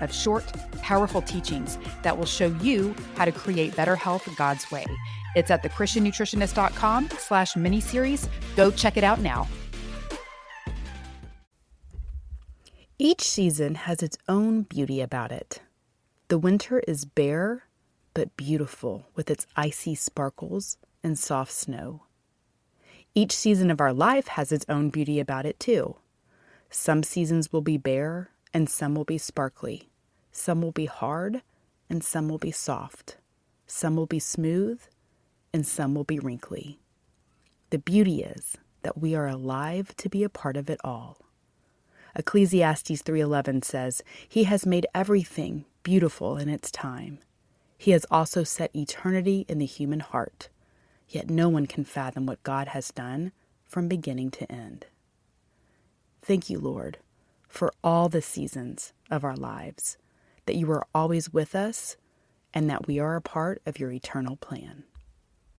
of short, powerful teachings that will show you how to create better health God's way. It's at thechristiannutritionist.com slash miniseries. Go check it out now. Each season has its own beauty about it. The winter is bare but beautiful with its icy sparkles and soft snow. Each season of our life has its own beauty about it, too. Some seasons will be bare and some will be sparkly. Some will be hard, and some will be soft. Some will be smooth, and some will be wrinkly. The beauty is that we are alive to be a part of it all. Ecclesiastes 3:11 says, "He has made everything beautiful in its time. He has also set eternity in the human heart. Yet no one can fathom what God has done from beginning to end." Thank you, Lord, for all the seasons of our lives, that you are always with us, and that we are a part of your eternal plan.